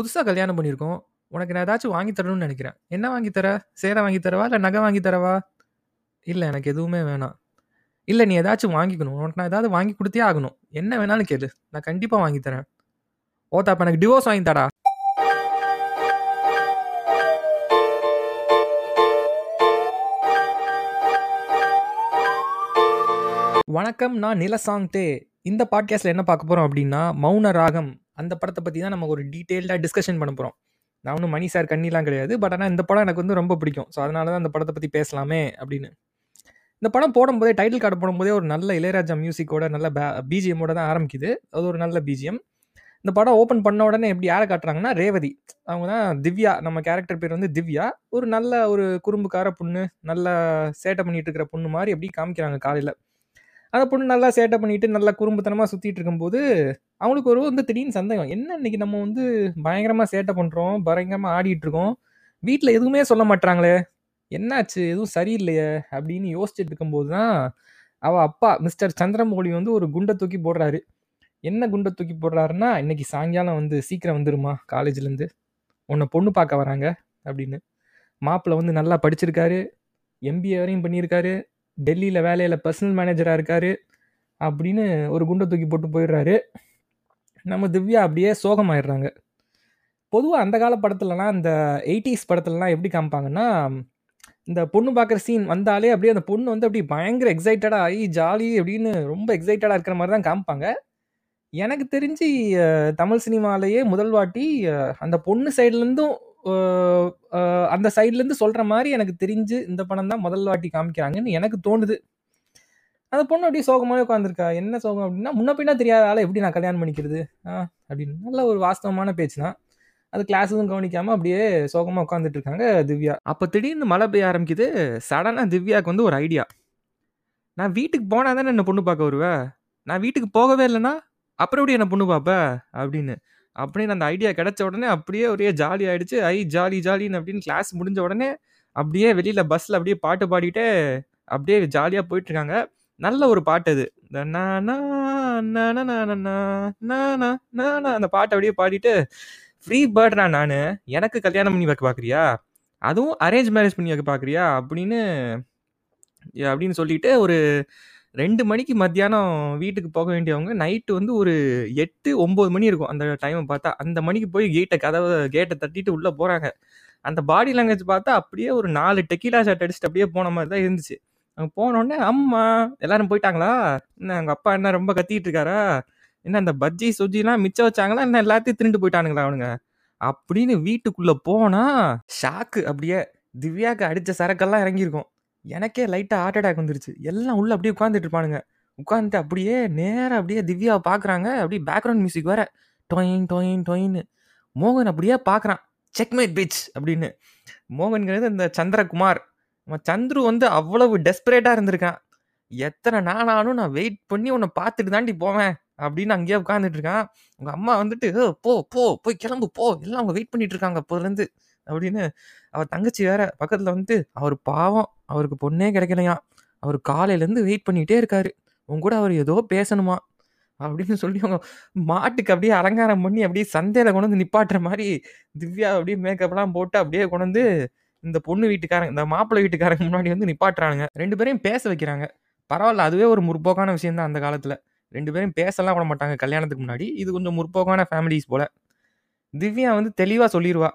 புதுசாக கல்யாணம் பண்ணியிருக்கோம். உனக்கு நான் ஏதாச்சும் வாங்கி தரணும்னு நினைக்கிறேன். என்ன வாங்கி தர? சேலை வாங்கி தரவா? இல்லை நகை வாங்கி தரவா? இல்லை எனக்கு எதுவுமே வேணாம். இல்லை நீ ஏதாச்சும் வாங்கிக்கணும். உனக்கு நான் ஏதாவது வாங்கி கொடுத்தே ஆகணும். என்ன வேணாலும் கேளு. நான் கண்டிப்பாக வாங்கி தரேன். ஓத்தா அப்போ எனக்கு டிவோர்ஸ் வாங்கி தடா வணக்கம் நான் நிலசாங்டே இந்த பாட்காஸ்ட்டில் என்ன பார்க்க போகிறோம் அப்படின்னா மௌன ராகம். அந்த படத்தை பற்றி தான் நம்ம ஒரு டீட்டெயில்டாக டிஸ்கஷன் பண்ண போகிறோம் நான் ஒன்றும் மணி சார் கண்ணிலாம் கிடையாது பட் ஆனால் இந்த படம் எனக்கு வந்து ரொம்ப பிடிக்கும். ஸோ அதனால தான் அந்த படத்தை பற்றி பேசலாமே அப்படின்னு. இந்த படம் போடும்போதே டைட்டில் கார்டு போடும்போதே ஒரு நல்ல இளையராஜா மியூசிக்கோட நல்ல பிஜிஎம்மோட தான் ஆரம்பிக்குது. அது ஒரு நல்ல பிஜிஎம் இந்த படம் ஓப்பன் பண்ண உடனே எப்படி யாரை காட்டுறாங்கன்னா ரேவதி. அவங்க தான் திவ்யா நம்ம கேரக்டர் பேர் வந்து திவ்யா. ஒரு நல்ல ஒரு குறும்புக்கார பொண்ணு நல்ல சேட்டை பண்ணிட்டு இருக்கிற பொண்ணு மாதிரி எப்படி காமிக்கிறாங்க காலையில். அந்த பொண்ணு நல்லா சேட்டை பண்ணிட்டு நல்லா குறும்புத்தனமாக சுற்றிட்டு இருக்கும்போது அவங்களுக்கு ஒரு வந்து திடீர்னு சந்தேகம். என்ன இன்னைக்கு நம்ம வந்து பயங்கரமாக சேட்டை பண்ணுறோம் பயங்கரமாக ஆடிட்டு இருக்கோம் வீட்டில் எதுவுமே சொல்ல மாட்டாங்களே என்னாச்சு எதுவும் சரியில்லையே அப்படின்னு யோசிச்சுட்டு இருக்கும்போது தான் அவள் அப்பா மிஸ்டர் சந்திரமௌலி வந்து ஒரு குண்டை தூக்கி போடுறாரு. என்ன குண்டை தூக்கி போடுறாருன்னா இன்னைக்கு சாயங்காலம் வந்து சீக்கிரம் வந்துருமா காலேஜ்லேருந்து உன்னை பொண்ணு பார்க்க வராங்க அப்படின்னு. மாப்பிள்ளை வந்து நல்லா படிச்சிருக்காரு எம்பிஏ வரையும் பண்ணியிருக்காரு டெல்லியில் வேலையில் பர்சனல் மேனேஜராக இருக்கார் அப்படின்னு ஒரு குண்டை தூக்கி போட்டு போயிடுறாரு. நம்ம திவ்யா அப்படியே சோகமாயிடுறாங்க. பொதுவாக அந்த கால படத்துலலாம் இந்த எயிட்டிஸ் படத்துலலாம் எப்படி காமிப்பாங்கன்னா இந்த பொண்ணு பார்க்குற சீன் வந்தாலே அப்படியே அந்த பொண்ணு வந்து அப்படியே பயங்கர எக்ஸைட்டடாக ஆகி ஜாலி அப்படின்னு ரொம்ப எக்ஸைட்டடாக இருக்கிற மாதிரி தான் காமிப்பாங்க. எனக்கு தெரிஞ்சு தமிழ் சினிமாலேயே முதல் வாட்டி அந்த பொண்ணு சைட்லேருந்தும் அந்த சைட்லேருந்து சொல்கிற மாதிரி எனக்கு தெரிஞ்சு இந்த படம் தான் முதல் வாட்டி காமிக்கிறாங்கன்னு எனக்கு தோணுது. அந்த பொண்ணு அப்படியே சோகமாகவே உட்காந்துருக்கா என்ன சோகம் அப்படின்னா முன்ன பின்னா தெரியாத ஆளை எப்படி நான் கல்யாணம் பண்ணிக்கிறது? ஆ அப்படின்னு. நல்ல ஒரு வாஸ்தவமான பேச்சு தான். அது கிளாஸ் எதுவும் கவனிக்காமல் அப்படியே சோகமாக உட்காந்துட்டு இருக்காங்க திவ்யா. அப்போ திடீர்னு மழை பெய்ய ஆரம்பிக்குது. சடனாக திவ்யாவுக்கு வந்து ஒரு ஐடியா நான் வீட்டுக்கு போனால் தானே என்ன பொண்ணு பார்க்க வருவேன் நான் வீட்டுக்கு போகவே இல்லைன்னா அப்புறம் எப்படி என்ன பொண்ணு பார்ப்ப? அப்படின்னு. அப்படின்னு அந்த ஐடியா கிடச்ச உடனே அப்படியே ஒரே ஜாலி ஆயிடுச்சு. ஐ ஜாலி ஜாலின்னு அப்படின்னு கிளாஸ் முடிஞ்ச உடனே அப்படியே வெளியில் பஸ்ஸில் அப்படியே பாட்டு பாடிக்கிட்டே அப்படியே ஜாலியாக போயிட்டுருக்காங்க. நல்ல ஒரு பாட்டு அது. அந்த பாட்டை அப்படியே பாடிட்டு ஃப்ரீ பேர்டா நான் எனக்கு கல்யாணம் பண்ணி வைக்க பார்க்குறியா அதுவும் அரேஞ்ச் மேரேஜ் பண்ணி வைக்க பார்க்குறியா அப்படின்னு அப்படின்னு சொல்லிட்டு ஒரு ரெண்டு மணிக்கு மத்தியானம் வீட்டுக்கு போக வேண்டியவங்க நைட்டு வந்து ஒரு எட்டு ஒம்பது மணி இருக்கும் அந்த டைமை பார்த்தா. அந்த மணிக்கு போய் கேட்டை கதவை கேட்டை தட்டிட்டு உள்ளே போகிறாங்க அந்த பாடி லாங்குவேஜ் பார்த்தா அப்படியே ஒரு நாலு டெக்கிலா ஷர்ட் அடிச்சுட்டு அப்படியே போன மாதிரி தான் இருந்துச்சு. அங்கே போனோடனே அம்மா எல்லாரும் போயிட்டாங்களா? என்ன எங்கள் அப்பா என்ன ரொம்ப கத்திட்டு இருக்காரா? என்ன அந்த பஜ்ஜி சுஜிலாம் மிச்சம் வச்சாங்களா? என்ன எல்லாத்தையும் திருண்டு போயிட்டானுங்களா அவனுங்க? அப்படின்னு வீட்டுக்குள்ளே போனால் ஷாக்கு அப்படியே திவ்யாக்கு அடித்த சரக்கெல்லாம் இறங்கியிருக்கும். எனக்கே லைட்டாக ஹார்ட் அட்டாக் வந்துருச்சு. எல்லாம் உள்ளே அப்படியே உட்காந்துட்டு இருப்பானுங்க. உட்காந்துட்டு அப்படியே நேராக அப்படியே திவ்யாவை பார்க்குறாங்க அப்படியே பேக்ரவுண்ட் மியூசிக் வேற. டொயின் டொயின் டொயின்னு. மோகன் அப்படியே பார்க்குறான் செக்மேட் பீச் அப்படின்னு. மோகன்கிறது இந்த சந்திரகுமார். நம்ம சந்துரு வந்து அவ்வளவு டெஸ்பரேட்டாக இருந்திருக்கான். எத்தனை நாளானும் நான் வெயிட் பண்ணி உன்னை பார்த்துட்டு தாண்டி போவேன் அப்படின்னு அங்கேயே உட்காந்துட்டு இருக்கான். உங்கள் அம்மா வந்துட்டு போ போ போய் கிளம்பு போ. எல்லாம் அவங்க வெயிட் பண்ணிட்டு இருக்காங்க அப்போலேருந்து. அப்படின்னு அவர் தங்கச்சி வேற பக்கத்தில் வந்து அவர் பாவம் அவருக்கு பொண்ணே கிடைக்கலையாம் அவர் காலையிலேருந்து வெயிட் பண்ணிகிட்டே இருக்காரு. உன் கூட அவர் ஏதோ பேசணுமா? அப்படின்னு சொல்லி அவங்க மாட்டுக்கு அப்படியே அலங்காரம் பண்ணி அப்படியே சந்தையில் கொண்டு வந்து நிப்பாட்டுற மாதிரி திவ்யா அப்படியே மேக்கப்லாம் போட்டு அப்படியே கொண்டு வந்து இந்த பொண்ணு வீட்டுக்காரங்க இந்த மாப்பிள்ளை வீட்டுக்காரங்க முன்னாடி வந்து நிப்பாட்டுறாங்க ரெண்டு பேரையும் பேச வைக்கிறாங்க. பரவாயில்ல அதுவே ஒரு முற்போக்கான விஷயம் தான் அந்த காலத்தில். ரெண்டு பேரும் பேசலாம் விட மாட்டாங்க கல்யாணத்துக்கு முன்னாடி. இது கொஞ்சம் முற்போக்கான ஃபேமிலிஸ் போல். திவ்யா வந்து தெளிவாக சொல்லிடுவா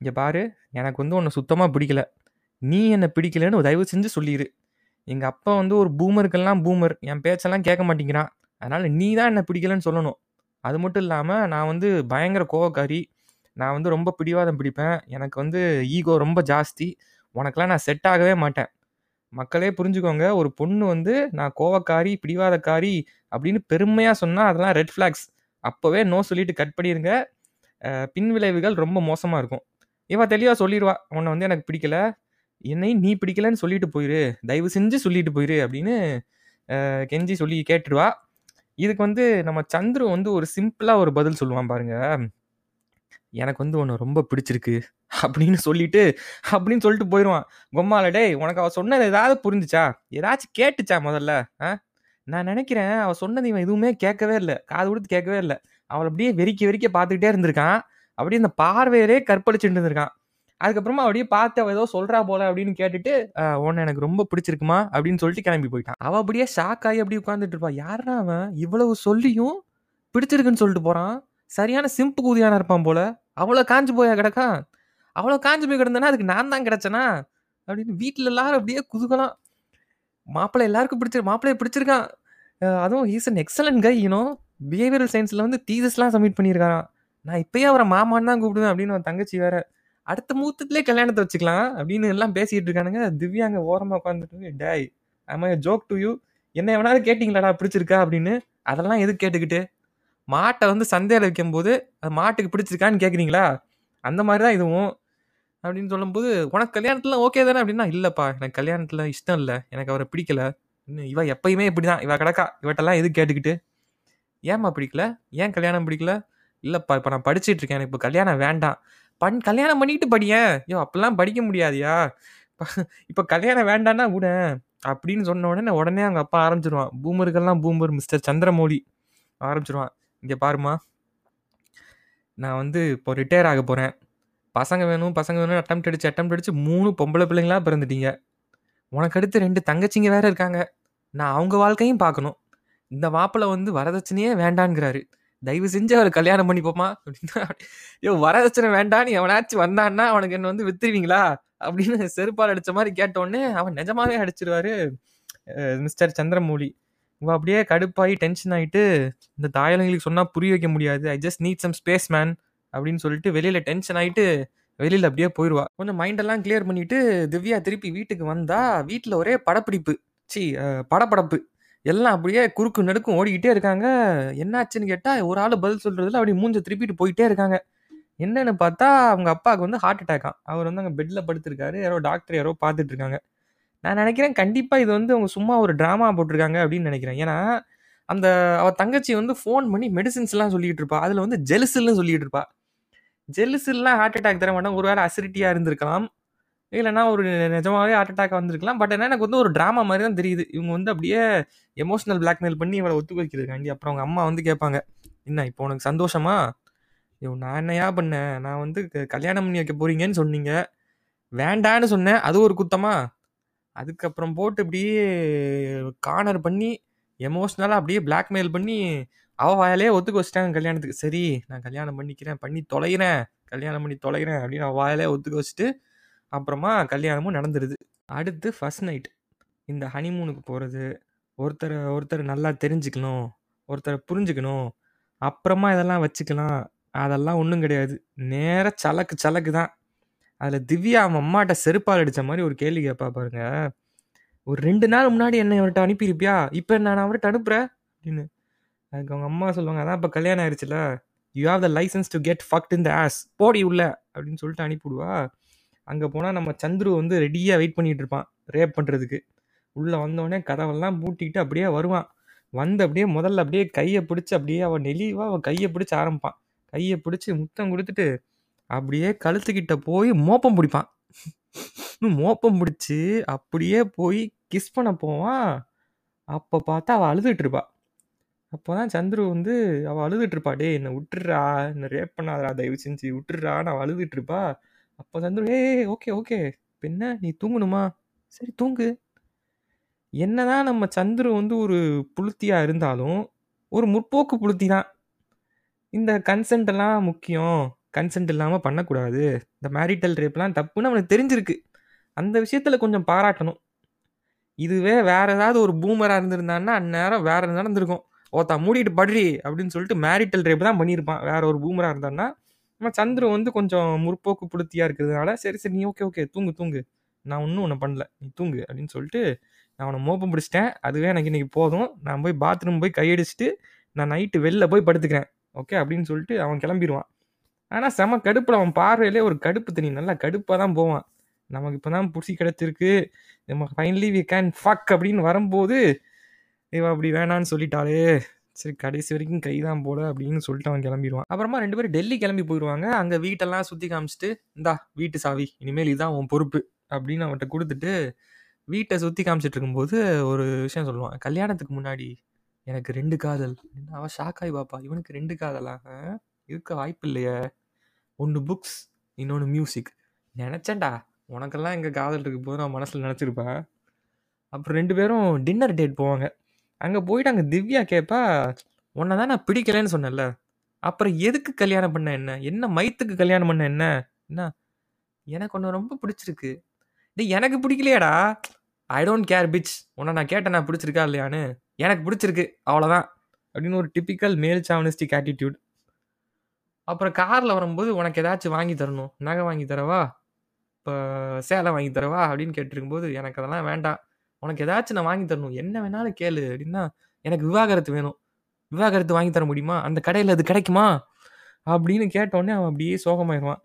இங்கே பாரு எனக்கு வந்து உன்னை சுத்தமாக பிடிக்கல. நீ என்னை பிடிக்கலன்னு தயவு செஞ்சு சொல்லிடு எங்கள் அப்பா வந்து ஒரு பூமருக்கெல்லாம் பூமர். என் பேச்செல்லாம் கேட்க மாட்டேங்கிறான். அதனால் நீ தான் என்னை பிடிக்கலன்னு சொல்லணும். அது மட்டும் இல்லாமல் நான் வந்து பயங்கர கோவக்காரி. நான் வந்து ரொம்ப பிடிவாதம் பிடிப்பேன். எனக்கு வந்து ஈகோ ரொம்ப ஜாஸ்தி. உனக்கெல்லாம் நான் செட் ஆகவே மாட்டேன். மக்களே புரிஞ்சுக்கோங்க ஒரு பொண்ணு வந்து நான் கோவக்காரி பிடிவாதக்காரி அப்படின்னு பெருமையாக சொன்னால் அதெல்லாம் ரெட் ஃப்ளாக்ஸ் அப்போவே நோ சொல்லிட்டு கட் பண்ணிடுங்க பின்விளைவுகள் பின் விளைவுகள் ரொம்ப மோசமாக இருக்கும். இவன் தெளிவாக சொல்லிடுவா உன்னை வந்து எனக்கு பிடிக்கல. என்னை நீ பிடிக்கலன்னு சொல்லிட்டு போயிரு. தயவு செஞ்சு சொல்லிட்டு போயிரு அப்படின்னு கெஞ்சி சொல்லி கேட்டுருவா. இதுக்கு வந்து நம்ம சந்துரு வந்து ஒரு சிம்பிளாக ஒரு பதில் சொல்லுவான் பாருங்க. எனக்கு வந்து உன்னை ரொம்ப பிடிச்சிருக்கு அப்படின்னு சொல்லிட்டு அப்படின்னு சொல்லிட்டு போயிடுவான் கொம்மால டேய் உனக்கு அவள் சொன்னது ஏதாவது புரிஞ்சுச்சா? ஏதாச்சும் கேட்டுச்சா முதல்ல? ஆ? நான் நினைக்கிறேன் அவள் சொன்னது இவன் எதுவுமே கேட்கவே இல்லை. காது கொடுத்து கேட்கவே இல்லை. அவள் அப்படியே வெறிக்க வெறிக்க பார்த்துக்கிட்டே இருந்திருக்கான். அப்படியே அந்த பார்வையரே கற்பழிச்சுட்டு இருந்திருக்கான். அதுக்கப்புறமா அப்படியே பார்த்து அவள் ஏதோ சொல்றா போல அப்படின்னு கேட்டுட்டு உன்னை எனக்கு ரொம்ப பிடிச்சிருக்குமா? அப்படின்னு சொல்லிட்டு கிளம்பி போயிட்டான். அவள் அப்படியே ஷாக் ஆகி அப்படியே உட்காந்துட்டு இருப்பா. யாருன்னா அவன்? இவ்வளவு சொல்லியும் பிடிச்சிருக்குன்னு சொல்லிட்டு போறான். சரியான சிம்பு கூதியான இருப்பான் போல. அவ்வளோ காஞ்சு போயா கிடக்கா? அவ்வளோ காஞ்சு போய் கிடந்தனா அதுக்கு நான் தான் கிடைச்சனா? அப்படின்னு வீட்டில் எல்லாரும் அப்படியே குதுகலாம். மாப்பிள்ளை எல்லாருக்கும் பிடிச்சிரு மாப்பிள்ளைய பிடிச்சிருக்கான். அதுவும் is an excellent guy you know behavioural சயின்ஸில் வந்து தீசஸ்லாம் சப்மிட் பண்ணியிருக்காராம். நான் இப்பயே அவரை மாமான்னு தான் கூப்பிடுவேன் அப்படின்னு அவன் தங்கச்சி வேற அடுத்த மூத்தத்துலேயே கல்யாணத்தை வச்சுக்கலாம் அப்படின்னு எல்லாம் பேசிட்டு இருக்கானுங்க. திவ்யா அங்கே ஓரமாக உட்காந்துட்டு டேய் ஐ ஜோக் டு யூ என்ன எவனாவது கேட்டிங்களாடா பிடிச்சிருக்கா அப்படின்னு? அதெல்லாம் எதுக்கு கேட்டுக்கிட்டு? மாட்டை வந்து சந்தையில் வைக்கும்போது அது மாட்டுக்கு பிடிச்சிருக்கான்னு கேட்குறீங்களா அந்த மாதிரி தான் இதுவும். அப்படின்னு சொல்லும்போது உனக்கு கல்யாணத்துலாம் ஓகே தானே அப்படின்னா இல்லைப்பா எனக்கு கல்யாணத்தில் இஷ்டம் இல்லை. எனக்கு அவரை பிடிக்கல. இன்னும் இவ எப்பயுமே இப்படி தான் இவ கிடக்கா. இவட்டெல்லாம் எது கேட்டுக்கிட்டு? ஏம்மா பிடிக்கல? ஏன் கல்யாணம் பிடிக்கல? இல்லைப்பா இப்போ நான் படிச்சிட்டு இருக்கேன். எனக்கு இப்போ கல்யாணம் வேண்டாம். பண் கல்யாணம் பண்ணிட்டு படியேன் ஐயோ அப்பெல்லாம் படிக்க முடியாதியா? இப்போ கல்யாணம் வேண்டான்னா விட அப்படின்னு சொன்ன உடனே உடனே அவங்க அப்பா ஆரம்பிச்சிருவான். பூமருக்கெல்லாம் பூமர் மிஸ்டர் சந்திரமௌலி ஆரம்பிச்சிருவான். இங்கே பாருமா நான் வந்து இப்போ ரிட்டையர் ஆக போகிறேன் பசங்க வேணும் பசங்க வேணும் அட்டம் அடிச்சு அட்டம் அடிச்சு மூணு பொம்பளை பிள்ளைங்களா பிறந்துட்டீங்க. உனக்கு அடுத்து ரெண்டு தங்கச்சிங்க வேற இருக்காங்க. நான் அவங்க வாழ்க்கையும் பார்க்கணும். இந்த மாப்பிள்ளை வந்து வரதட்சணையே வேண்டான்ங்கிறாரு தயவு செஞ்சு அவர் கல்யாணம் பண்ணிப்போமா? அப்படின்னா ஐயோ வரதட்சணை வேண்டாம். நீ எவனாச்சும் வந்தான்னா அவனுக்கு என்ன வந்து வித்துருவீங்களா? அப்படின்னு செருப்பால் அடிச்ச மாதிரி கேட்டோடனே அவன் நிஜமாவே அடிச்சிருவாரு மிஸ்டர் சந்திரமௌலி. இவ அப்படியே கடுப்பாகி டென்ஷன் ஆகிட்டு இந்த தாயலங்களுக்கு சொன்னால் புரிய வைக்க முடியாது. I just need some space man அப்படின்னு சொல்லிட்டு வெளியில் டென்ஷன் ஆகிட்டு வெளியில் அப்படியே போயிடுவா கொஞ்சம் மைண்டெல்லாம் கிளியர் பண்ணிட்டு திவ்யா திருப்பி வீட்டுக்கு வந்தா வீட்டில் ஒரே படப்பிடிப்பு. சி படப்படப்பு எல்லாம் அப்படியே குறுக்கு நடுக்கும் ஓடிக்கிட்டே இருக்காங்க. என்னாச்சுன்னு கேட்டால் ஒரு ஆள் பதில் சொல்கிறதுல அப்படியே மூஞ்ச திருப்பிட்டு போயிட்டே இருக்காங்க. என்னன்னு பார்த்தா அவங்க அப்பாவுக்கு வந்து ஹார்ட் அட்டாக்காம் அவர் வந்து அங்கே பெட்டில் படுத்திருக்காரு. யாரோ டாக்டர் யாரோ பார்த்துட்டு இருக்காங்க. நான் நினைக்கிறேன் கண்டிப்பாக இது வந்து அவங்க சும்மா ஒரு ட்ராமா போட்டிருக்காங்க அப்படின்னு நினைக்கிறேன். ஏன்னா அந்த அவள் தங்கச்சி வந்து ஃபோன் பண்ணி மெடிசின்ஸ்லாம் சொல்லிகிட்டு இருப்பா. அதில் வந்து ஜெலுசில்னு சொல்லிகிட்டு இருப்பா. ஜெலுசில்லாம் ஹார்ட் அட்டாக் தர மாட்டாங்க ஒரு வேளை அசிடிட்டியாக இருந்திருக்கலாம். இல்லைன்னா ஒரு நிஜமாவே ஹார்ட் அட்டாக் வந்திருக்கலாம். பட் என்ன எனக்கு வந்து ஒரு ட்ராமா மாதிரி தான் தெரியுது. இவங்க வந்து அப்படியே எமோஷனல் பிளாக்மெயில் பண்ணி இவளை ஒத்து வைக்கிறதுக்காண்டி அப்புறம் அவங்க அம்மா வந்து கேட்பாங்க என்ன இப்போ உனக்கு சந்தோஷமா? ஐயோ நான் என்னையா பண்ணேன்? நான் வந்து கல்யாணம் பண்ணி வைக்க போறீங்கன்னு சொன்னீங்க. வேண்டான்னு சொன்னேன். அது ஒரு குத்தமா? அதுக்கப்புறம் போட்டு இப்படியே கார்னர் பண்ணி எமோஷ்னலாக அப்படியே பிளாக்மெயில் பண்ணி அவ வாயாலே ஒத்துக்க வச்சுட்டாங்க கல்யாணத்துக்கு. சரி நான் கல்யாணம் பண்ணிக்கிறேன். பண்ணி தொலைகிறேன். கல்யாணம் பண்ணி தொலைகிறேன். அப்படின்னு அவ வாயாலே ஒத்துக்க வச்சுட்டு அப்புறமா கல்யாணமும் நடந்துடுது அடுத்து ஃபஸ்ட் நைட் இந்த ஹனிமூனுக்கு போகிறது ஒருத்தரை ஒருத்தர் நல்லா தெரிஞ்சுக்கணும் ஒருத்தரை புரிஞ்சுக்கணும் அப்புறமா இதெல்லாம் வச்சுக்கலாம். அதெல்லாம் ஒன்றும் கிடையாது. நேர சலக்கு சலக்கு தான். அதில் திவ்யா அவன் அம்மாட்ட செருப்பால் அடித்த மாதிரி ஒரு கேள்வி கேட்பா பாருங்க. ஒரு ரெண்டு நாள் முன்னாடி என்னை அவர்கிட்ட அனுப்பியிருப்பியா? இப்போ நான் அவர்கிட்ட அனுப்புகிறேன் அப்படின்னு. அதுக்கு அவங்க அம்மா சொல்லுவாங்க அதான் இப்போ கல்யாணம் ஆயிடுச்சுல you have the licence to get fucked in the ass போடி உள்ள. அப்படின்னு சொல்லிட்டு அனுப்பிவிடுவா. அங்கே போனால் நம்ம சந்துரு வந்து ரெடியாக வெயிட் பண்ணிகிட்டு இருப்பான் ரேப் பண்ணுறதுக்கு உள்ளே வந்தோடனே கதவெல்லாம் பூட்டிக்கிட்டு அப்படியே வருவான். வந்து அப்படியே முதல்ல அப்படியே கையை பிடிச்சி அப்படியே அவன் நெளிவா அவன் கையை பிடிச்சி ஆரம்பிப்பான். கையை பிடிச்சி முத்தம் கொடுத்துட்டு அப்படியே கழுத்துக்கிட்ட போய் மோப்பம் பிடிப்பான். மோப்பம் பிடிச்சி அப்படியே போய் கிஸ் பண்ண போவான். அப்போ பார்த்தா அவள் அழுதுட்டு இருப்பா. அப்போதான் சந்துரு வந்து அவள் அழுதுட்டு இருப்பா. என்னை விட்டுடுறா என்னை ரேப் பண்ணாதடா தயவு செஞ்சு விட்டுடுறான்னு அவள் அழுதுகிட்டு இருப்பா. அப்போ சந்துரு ஏ ஓகே ஓகே. இப்போ என்ன? நீ தூங்கணுமா? சரி தூங்கு. என்னதான் நம்ம சந்துரு வந்து ஒரு புளுத்தியாக இருந்தாலும் ஒரு முற்போக்கு புளுத்தி தான். இந்த கன்சென்ட் எல்லாம் முக்கியம். கன்சென்ட் இல்லாமல் பண்ணக்கூடாது. இந்த மேரிட்டல் ரேப்லாம் தப்புன்னு அவனுக்கு தெரிஞ்சிருக்கு. அந்த விஷயத்தில் கொஞ்சம் பாராட்டணும். இதுவே வேற ஏதாவது ஒரு பூமராக இருந்திருந்தான்னா அந்நேரம் வேற நடந்திருக்கும். ஓத்தா மூடிட்டு படுறி அப்படின்னு சொல்லிட்டு மேரிட்டல் ரேப் தான் பண்ணியிருப்பான். வேற ஒரு பூமராக இருந்தான்னா நம்ம சந்துரு வந்து கொஞ்சம் முற்போக்கு புளுத்தியாக இருக்கிறதுனால சரி சரி நீ ஓகே ஓகே தூங்கு தூங்கு. நான் ஒன்றும் ஒன்று பண்ணல. நீ தூங்கு அப்படின்னு சொல்லிட்டு நான் அவனை மோப்பம் பிடிச்சிட்டேன். அதுவே எனக்கு இன்னைக்கு போதும். நான் போய் பாத்ரூம் போய் கையடிச்சிட்டு நான் நைட்டு வெளில போய் படுத்துக்கிறேன். ஓகே அப்படின்னு சொல்லிட்டு அவன் கிளம்பிடுவான் ஆனால் செம கடுப்பில் அவன் பார்வையிலே ஒரு கடுப்பு தெரியும் நல்லா கடுப்பாக தான் போவான். நமக்கு இப்போ தான் புடிச்சி கிடச்சிருக்கு. நம்ம ஃபைனலி வி கேன் ஃபக் அப்படின்னு வரும்போது இவன் அப்படி வேணான்னு சொல்லிட்டாளே. சரி கடைசி வரைக்கும் கை தான் போல அப்படின்னு சொல்லிட்டு அவன் கிளம்பிடுவான். அப்புறமா ரெண்டு பேரும் டெல்லி கிளம்பி போயிடுவாங்க. அங்கே வீட்டெல்லாம் சுற்றி காமிச்சிட்டு இந்தா வீட்டு சாவி. இனிமேல் இதுதான் உன் பொறுப்பு. அப்படின்னு அவன்கிட்ட கொடுத்துட்டு வீட்டை சுற்றி காமிச்சிட்டு இருக்கும்போது ஒரு விஷயம் சொல்லுவான். கல்யாணத்துக்கு முன்னாடி எனக்கு ரெண்டு காதல். அவன் ஷாக் ஆகி பாப்பா. இவனுக்கு ரெண்டு காதலா? இருக்க வாய்ப்பு இல்லையே. ஒன்று புக்ஸ் இன்னொன்று மியூசிக் நினச்சேன்டா. உனக்கெல்லாம் எங்கள் காதல் இருக்கு போது நான் மனசில் நினச்சிருப்பேன். அப்புறம் ரெண்டு பேரும் டின்னர் டேட் போவாங்க. அங்கே போயிட்டு அங்கே திவ்யா கேட்பா உன்னை தான் நான் பிடிக்கலைன்னு சொன்னேன்ல. அப்புறம் எதுக்கு கல்யாணம் பண்ண என்ன? என்ன மைத்துக்கு கல்யாணம் பண்ண என்ன? என்ன? எனக்கு ஒன்று ரொம்ப பிடிச்சிருக்கு. டேய் எனக்கு பிடிக்கலையாடா. ஐ டோன்ட் கேர் பிச் உன்னை நான் கேட்டேன் நான் பிடிச்சிருக்கா இல்லையான்னு? எனக்கு பிடிச்சிருக்கு. அவ்வளோதான் அப்படின்னு ஒரு டிப்பிக்கல் மேல் சாவனிஸ்டிக் ஆட்டிடியூட் அப்புறம் காரில் வரும்போது உனக்கு ஏதாச்சும் வாங்கி தரணும். நகை வாங்கி தரவா? இப்போ சேலை வாங்கி தரவா? அப்படின்னு கேட்டிருக்கும்போது எனக்கு அதெல்லாம் வேண்டாம். உனக்கு ஏதாச்சும் நான் வாங்கி தரணும். என்ன வேணாலும் கேளு அப்படின்னா எனக்கு விவாகரத்து வேணும். விவாகரத்து வாங்கி தர முடியுமா? அந்த கடையில் அது கிடைக்குமா? அப்படின்னு கேட்டோடனே அவன் அப்படியே சோகமாயிடுவான்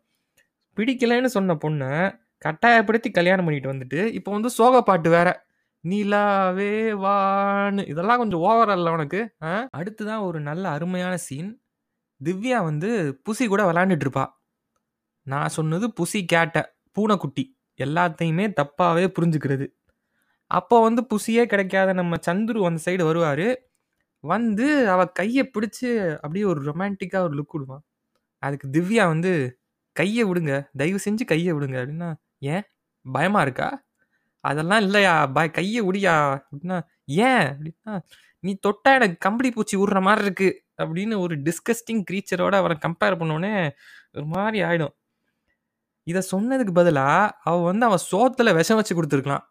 பிடிக்கலைன்னு சொன்ன பொண்ணை கட்டாயப்படுத்தி கல்யாணம் பண்ணிட்டு வந்துட்டு இப்போ வந்து சோக பாட்டு வேற. நிலாவே வான்னு. இதெல்லாம் கொஞ்சம் ஓவர் அல்ல உனக்கு? ஆ? அடுத்துதான் ஒரு நல்ல அருமையான சீன் திவ்யா வந்து புசி கூட விளாண்டுட்டு இருப்பா. நான் சொன்னது புசி கேட்ட பூனைக்குட்டி. எல்லாத்தையுமே தப்பாகவே புரிஞ்சுக்கிறது. அப்போ வந்து புசியே கிடைக்காத நம்ம சந்துரு அந்த சைடு வருவாரு. வந்து அவ கையை பிடிச்சி அப்படியே ஒரு ரொமான்டிக்காக ஒரு லுக் விடுவான் அதுக்கு திவ்யா வந்து கையை விடுங்க தயவு செஞ்சு கையை விடுங்க. அப்படின்னா ஏன்? பயமாக இருக்கா? அதெல்லாம் இல்லையா? பய கையை விடியா? அப்படின்னா ஏன்? அப்படின்னா நீ தொட்டா எனக்கு கம்பளி பூச்சி விடுற மாதிரி இருக்கு. அப்படின்னு ஒரு டிஸ்கஸ்டிங் க்ரீச்சரோட அவரை கம்பேர் பண்ணோடனே ஒரு மாதிரி ஆகிடும் இதை சொன்னதுக்கு பதிலாக அவள் வந்து அவன் சோத்தில் விஷம் வச்சு கொடுத்துருக்கலாம்.